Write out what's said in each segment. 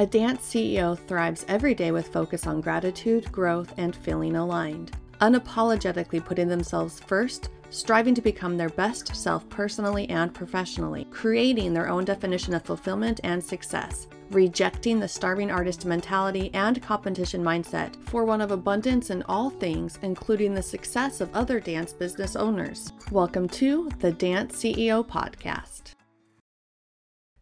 A dance CEO thrives every day with focus on gratitude, growth, and feeling aligned, unapologetically putting themselves first, striving to become their best self personally and professionally, creating their own definition of fulfillment and success, rejecting the starving artist mentality and competition mindset for one of abundance in all things, including the success of other dance business owners. Welcome to the Dance CEO Podcast.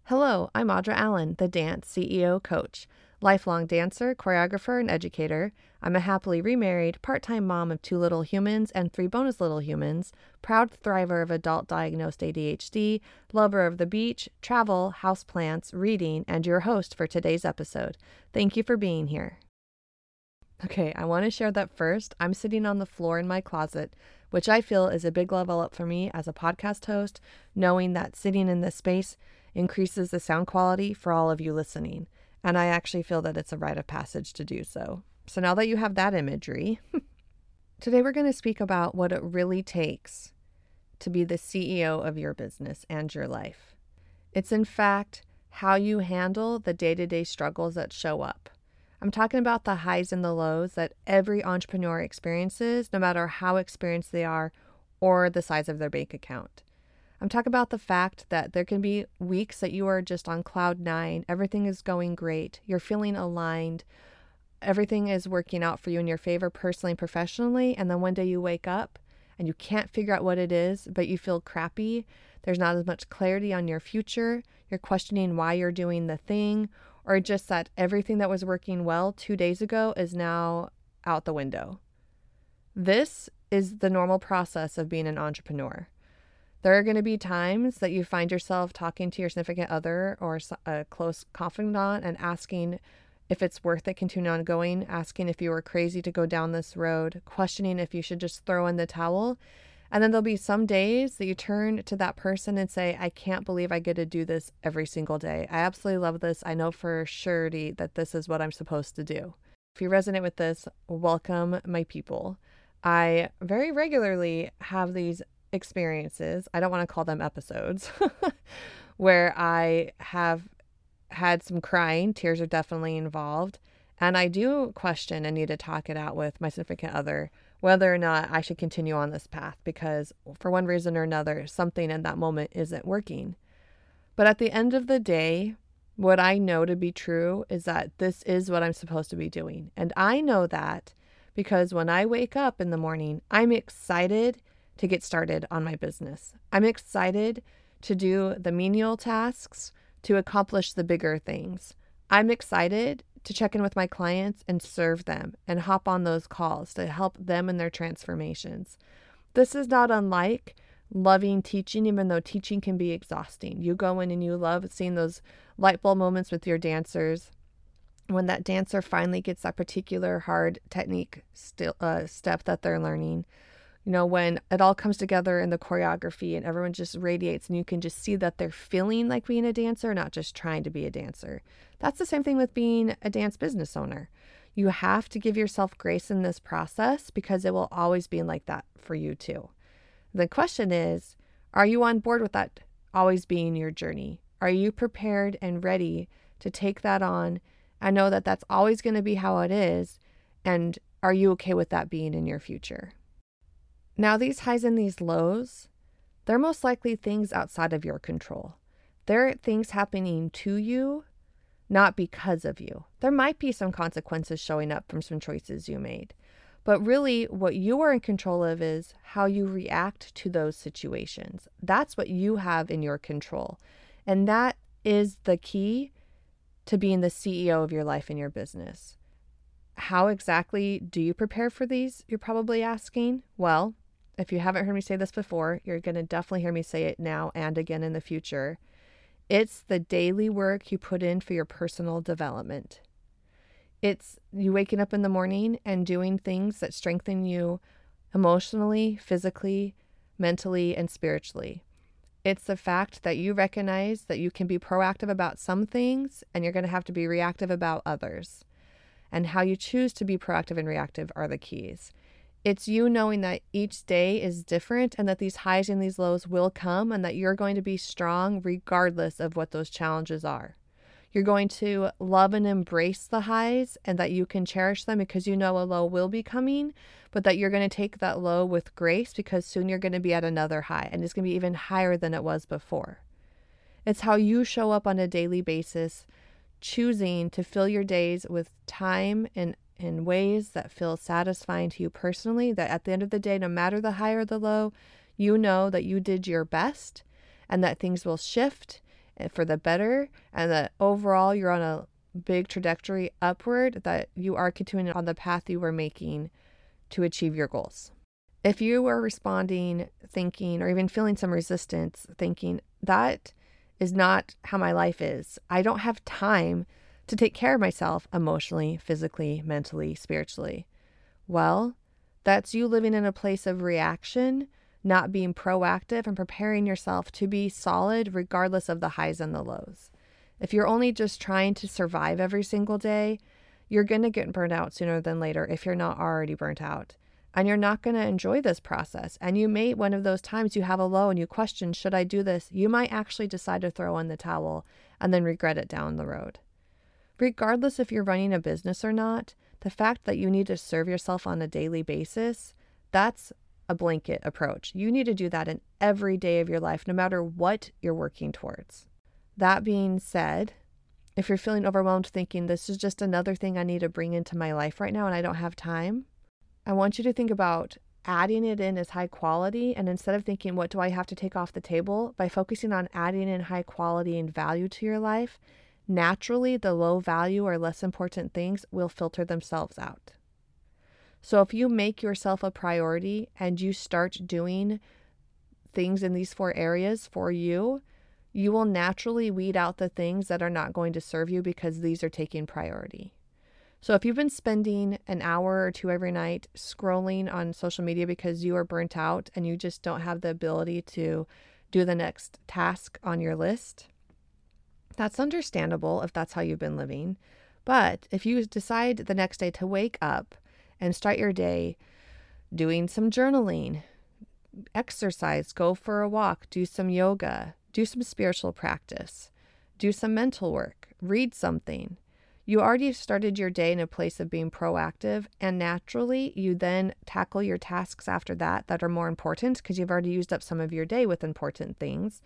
Hello, I'm Audra Allen, the Dance CEO Coach, lifelong dancer, choreographer, and educator. I'm a happily remarried, part time mom of two little humans and three bonus little humans, proud thriver of adult diagnosed ADHD, lover of the beach, travel, houseplants, reading, and your host for today's episode. Thank you for being here. Okay, I want to share that first. I'm sitting on the floor in my closet, which I feel is a big level up for me as a podcast host, knowing that sitting in this space increases the sound quality for all of you listening. And I actually feel that it's a rite of passage to do so. So now that you have that imagery, today we're going to speak about what it really takes to be the CEO of your business and your life. It's in fact how you handle the day to day struggles that show up. I'm talking about the highs and the lows that every entrepreneur experiences, no matter how experienced they are or the size of their bank account. I'm talking about the fact that there can be weeks that you are just on cloud nine, everything is going great, you're feeling aligned, everything is working out for you in your favor personally and professionally. And then one day you wake up and you can't figure out what it is, but you feel crappy. There's not as much clarity on your future. You're questioning why you're doing the thing, or just that everything that was working well two days ago is now out the window. This is the normal process of being an entrepreneur. There are going to be times that you find yourself talking to your significant other or a close confidant and asking if it's worth it continuing on going, asking if you were crazy to go down this road, questioning if you should just throw in the towel. And then there'll be some days that you turn to that person and say, I can't believe I get to do this every single day. I absolutely love this. I know for surety that this is what I'm supposed to do. If you resonate with this, welcome my people. I very regularly have these experiences, I don't want to call them episodes, where I have had some crying. Tears are definitely involved. And I do question and need to talk it out with my significant other whether or not I should continue on this path because, for one reason or another, something in that moment isn't working. But at the end of the day, what I know to be true is that this is what I'm supposed to be doing. And I know that because when I wake up in the morning, I'm excited to get started on my business. I'm excited to do the menial tasks to accomplish the bigger things. I'm excited to check in with my clients and serve them and hop on those calls to help them in their transformations. This is not unlike loving teaching, even though teaching can be exhausting. You go in and you love seeing those light bulb moments with your dancers. When that dancer finally gets that particular hard technique uh, step that they're learning, you know, when it all comes together in the choreography and everyone just radiates and you can just see that they're feeling like being a dancer, not just trying to be a dancer. That's the same thing with being a dance business owner. You have to give yourself grace in this process because it will always be like that for you too. The question is, are you on board with that always being your journey? Are you prepared and ready to take that on I know that that's always going to be how it is? And are you okay with that being in your future? Now, these highs and these lows, they're most likely things outside of your control. They're things happening to you, not because of you. There might be some consequences showing up from some choices you made. But really, what you are in control of is how you react to those situations. That's what you have in your control. And that is the key to being the CEO of your life and your business. How exactly do you prepare for these? You're probably asking. Well, if you haven't heard me say this before, you're going to definitely hear me say it now and again in the future. It's the daily work you put in for your personal development. It's you waking up in the morning and doing things that strengthen you emotionally, physically, mentally, and spiritually. It's the fact that you recognize that you can be proactive about some things and you're going to have to be reactive about others. And how you choose to be proactive and reactive are the keys. It's you knowing that each day is different and that these highs and these lows will come and that you're going to be strong regardless of what those challenges are. You're going to love and embrace the highs and that you can cherish them because you know a low will be coming, but that you're going to take that low with grace because soon you're going to be at another high and it's going to be even higher than it was before. It's how you show up on a daily basis, choosing to fill your days with time and in ways that feel satisfying to you personally, that at the end of the day, no matter the high or the low, you know that you did your best and that things will shift eh, for the better and that overall you're on a big trajectory upward, that you are continuing on the path you were making to achieve your goals. If you are responding, thinking, or even feeling some resistance, thinking that is not how my life is, I don't have time to take care of myself emotionally, physically, mentally, spiritually. Well, that's you living in a place of reaction, not being proactive and preparing yourself to be solid regardless of the highs and the lows. If you're only just trying to survive every single day, you're going to get burnt out sooner than later if you're not already burnt out. And you're not going to enjoy this process. And you may, one of those times you have a low and you question, should I do this? You might actually decide to throw in the towel and then regret it down the road. Regardless if you're running a business or not, the fact that you need to serve yourself on a daily basis, that's a blanket approach. You need to do that in every day of your life, no matter what you're working towards. That being said, if you're feeling overwhelmed thinking this is just another thing I need to bring into my life right now and I don't have time, I want you to think about adding it in as high quality. And instead of thinking, what do I have to take off the table, by focusing on adding in high quality and value to your life, naturally the low value or less important things will filter themselves out. So if you make yourself a priority and you start doing things in these four areas for you, you will naturally weed out the things that are not going to serve you because these are taking priority. So if you've been spending an hour or two every night scrolling on social media because you are burnt out and you just don't have the ability to do the next task on your list, that's understandable if that's how you've been living. But if you decide the next day to wake up and start your day doing some journaling, exercise, go for a walk, do some yoga, do some spiritual practice, do some mental work, read something. You already started your day in a place of being proactive, and naturally, you then tackle your tasks after that that are more important because you've already used up some of your day with important things.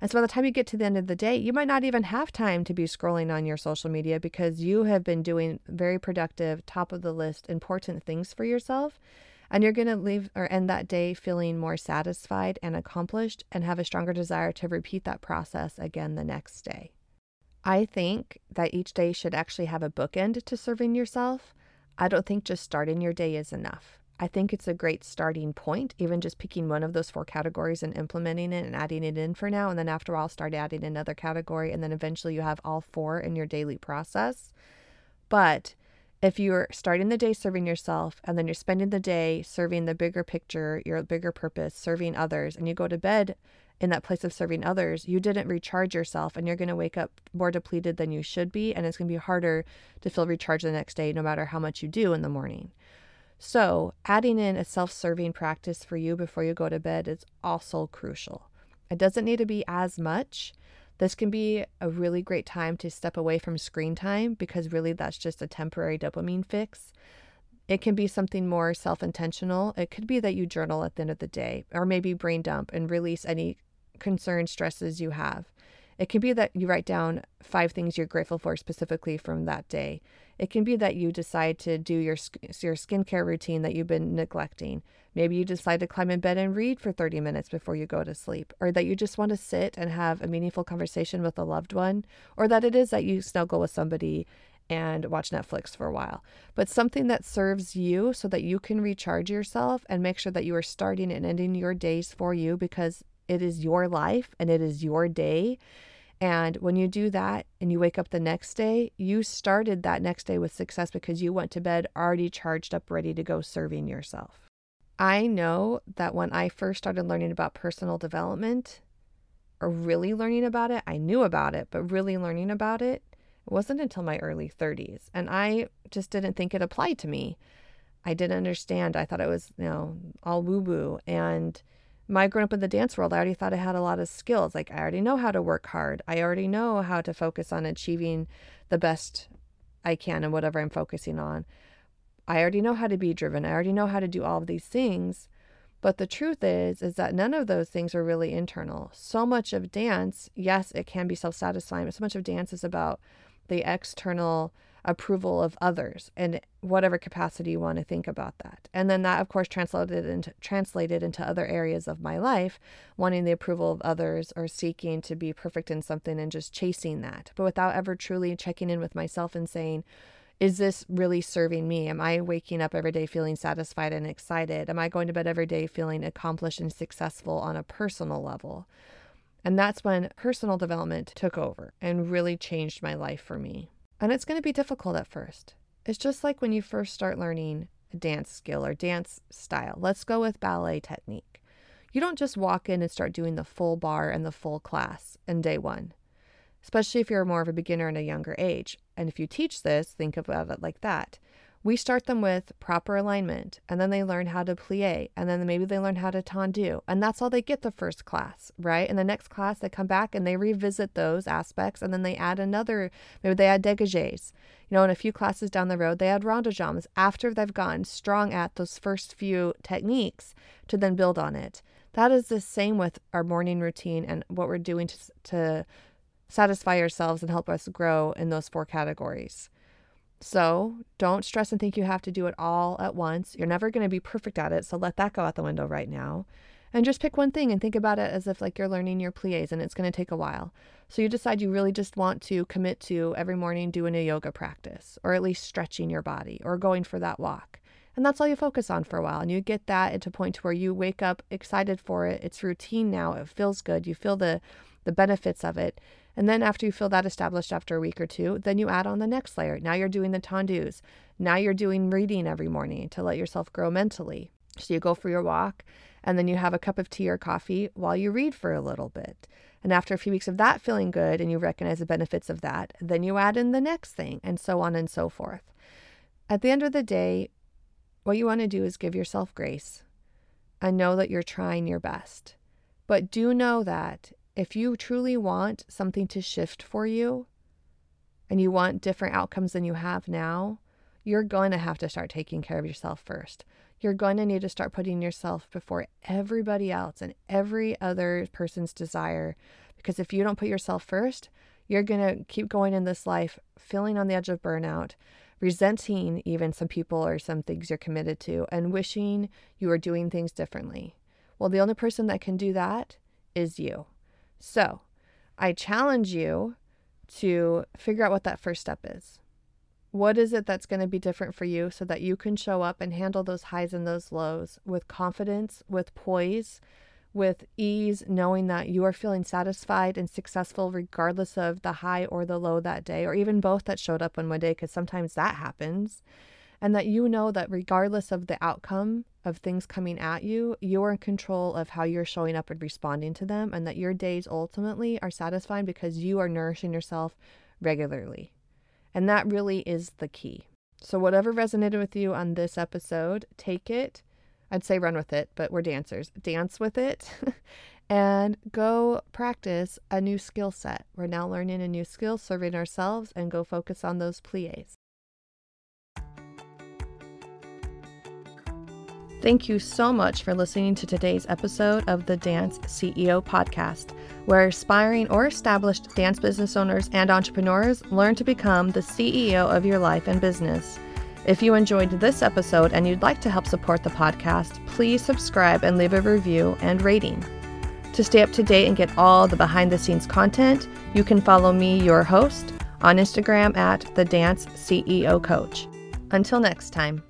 And so by the time you get to the end of the day, you might not even have time to be scrolling on your social media because you have been doing very productive, top of the list, important things for yourself. And you're going to leave or end that day feeling more satisfied and accomplished and have a stronger desire to repeat that process again the next day. I think that each day should actually have a bookend to serving yourself. I don't think just starting your day is enough. I think it's a great starting point, even just picking one of those four categories and implementing it and adding it in for now. And then after a while, start adding another category. And then eventually you have all four in your daily process. But if you're starting the day serving yourself and then you're spending the day serving the bigger picture, your bigger purpose, serving others, and you go to bed in that place of serving others, you didn't recharge yourself and you're going to wake up more depleted than you should be. And it's going to be harder to feel recharged the next day, no matter how much you do in the morning. So, adding in a self serving practice for you before you go to bed is also crucial. It doesn't need to be as much. This can be a really great time to step away from screen time because really that's just a temporary dopamine fix. It can be something more self intentional. It could be that you journal at the end of the day or maybe brain dump and release any concern stresses you have. It can be that you write down five things you're grateful for specifically from that day. It can be that you decide to do your your skincare routine that you've been neglecting. Maybe you decide to climb in bed and read for 30 minutes before you go to sleep, or that you just want to sit and have a meaningful conversation with a loved one, or that it is that you snuggle with somebody and watch Netflix for a while. But something that serves you so that you can recharge yourself and make sure that you are starting and ending your days for you because it is your life and it is your day and when you do that and you wake up the next day, you started that next day with success because you went to bed already charged up, ready to go serving yourself. I know that when I first started learning about personal development, or really learning about it, I knew about it, but really learning about it, it wasn't until my early 30s. And I just didn't think it applied to me. I didn't understand. I thought it was, you know, all woo woo. And my growing up in the dance world, I already thought I had a lot of skills. Like I already know how to work hard. I already know how to focus on achieving the best I can and whatever I'm focusing on. I already know how to be driven. I already know how to do all of these things. But the truth is is that none of those things are really internal. So much of dance, yes, it can be self-satisfying, but so much of dance is about the external approval of others in whatever capacity you want to think about that. And then that of course translated into translated into other areas of my life, wanting the approval of others or seeking to be perfect in something and just chasing that, but without ever truly checking in with myself and saying, is this really serving me? Am I waking up every day feeling satisfied and excited? Am I going to bed every day feeling accomplished and successful on a personal level? And that's when personal development took over and really changed my life for me. And it's going to be difficult at first. It's just like when you first start learning a dance skill or dance style. Let's go with ballet technique. You don't just walk in and start doing the full barre and the full class in day one, especially if you're more of a beginner in a younger age. And if you teach this, think about it like that. We start them with proper alignment, and then they learn how to plie, and then maybe they learn how to tendu, and that's all they get the first class, right? In the next class, they come back and they revisit those aspects, and then they add another, maybe they add dégagés. You know, in a few classes down the road, they add rond after they've gotten strong at those first few techniques to then build on it. That is the same with our morning routine and what we're doing to, to satisfy ourselves and help us grow in those four categories. So don't stress and think you have to do it all at once. You're never going to be perfect at it. So let that go out the window right now. And just pick one thing and think about it as if like you're learning your plies and it's going to take a while. So you decide you really just want to commit to every morning doing a yoga practice or at least stretching your body or going for that walk. And that's all you focus on for a while. And you get that at a point to where you wake up excited for it. It's routine now. It feels good. You feel the the benefits of it. And then after you feel that established after a week or two, then you add on the next layer. Now you're doing the tendus. Now you're doing reading every morning to let yourself grow mentally. So you go for your walk and then you have a cup of tea or coffee while you read for a little bit. And after a few weeks of that feeling good and you recognize the benefits of that, then you add in the next thing and so on and so forth. At the end of the day, what you want to do is give yourself grace and know that you're trying your best. But do know that if you truly want something to shift for you and you want different outcomes than you have now, you're going to have to start taking care of yourself first. You're going to need to start putting yourself before everybody else and every other person's desire. Because if you don't put yourself first, you're going to keep going in this life feeling on the edge of burnout, resenting even some people or some things you're committed to, and wishing you were doing things differently. Well, the only person that can do that is you. So I challenge you to figure out what that first step is. What is it that's going to be different for you so that you can show up and handle those highs and those lows with confidence, with poise, with ease, knowing that you are feeling satisfied and successful regardless of the high or the low that day, or even both that showed up on one day, because sometimes that happens and that you know that regardless of the outcome of things coming at you, you're in control of how you're showing up and responding to them, and that your days ultimately are satisfying because you are nourishing yourself regularly. And that really is the key. So, whatever resonated with you on this episode, take it. I'd say run with it, but we're dancers. Dance with it and go practice a new skill set. We're now learning a new skill, serving ourselves, and go focus on those plies. Thank you so much for listening to today's episode of the Dance CEO podcast, where aspiring or established dance business owners and entrepreneurs learn to become the CEO of your life and business. If you enjoyed this episode and you'd like to help support the podcast, please subscribe and leave a review and rating. To stay up to date and get all the behind the scenes content, you can follow me, your host, on Instagram at the Dance CEO Coach. Until next time.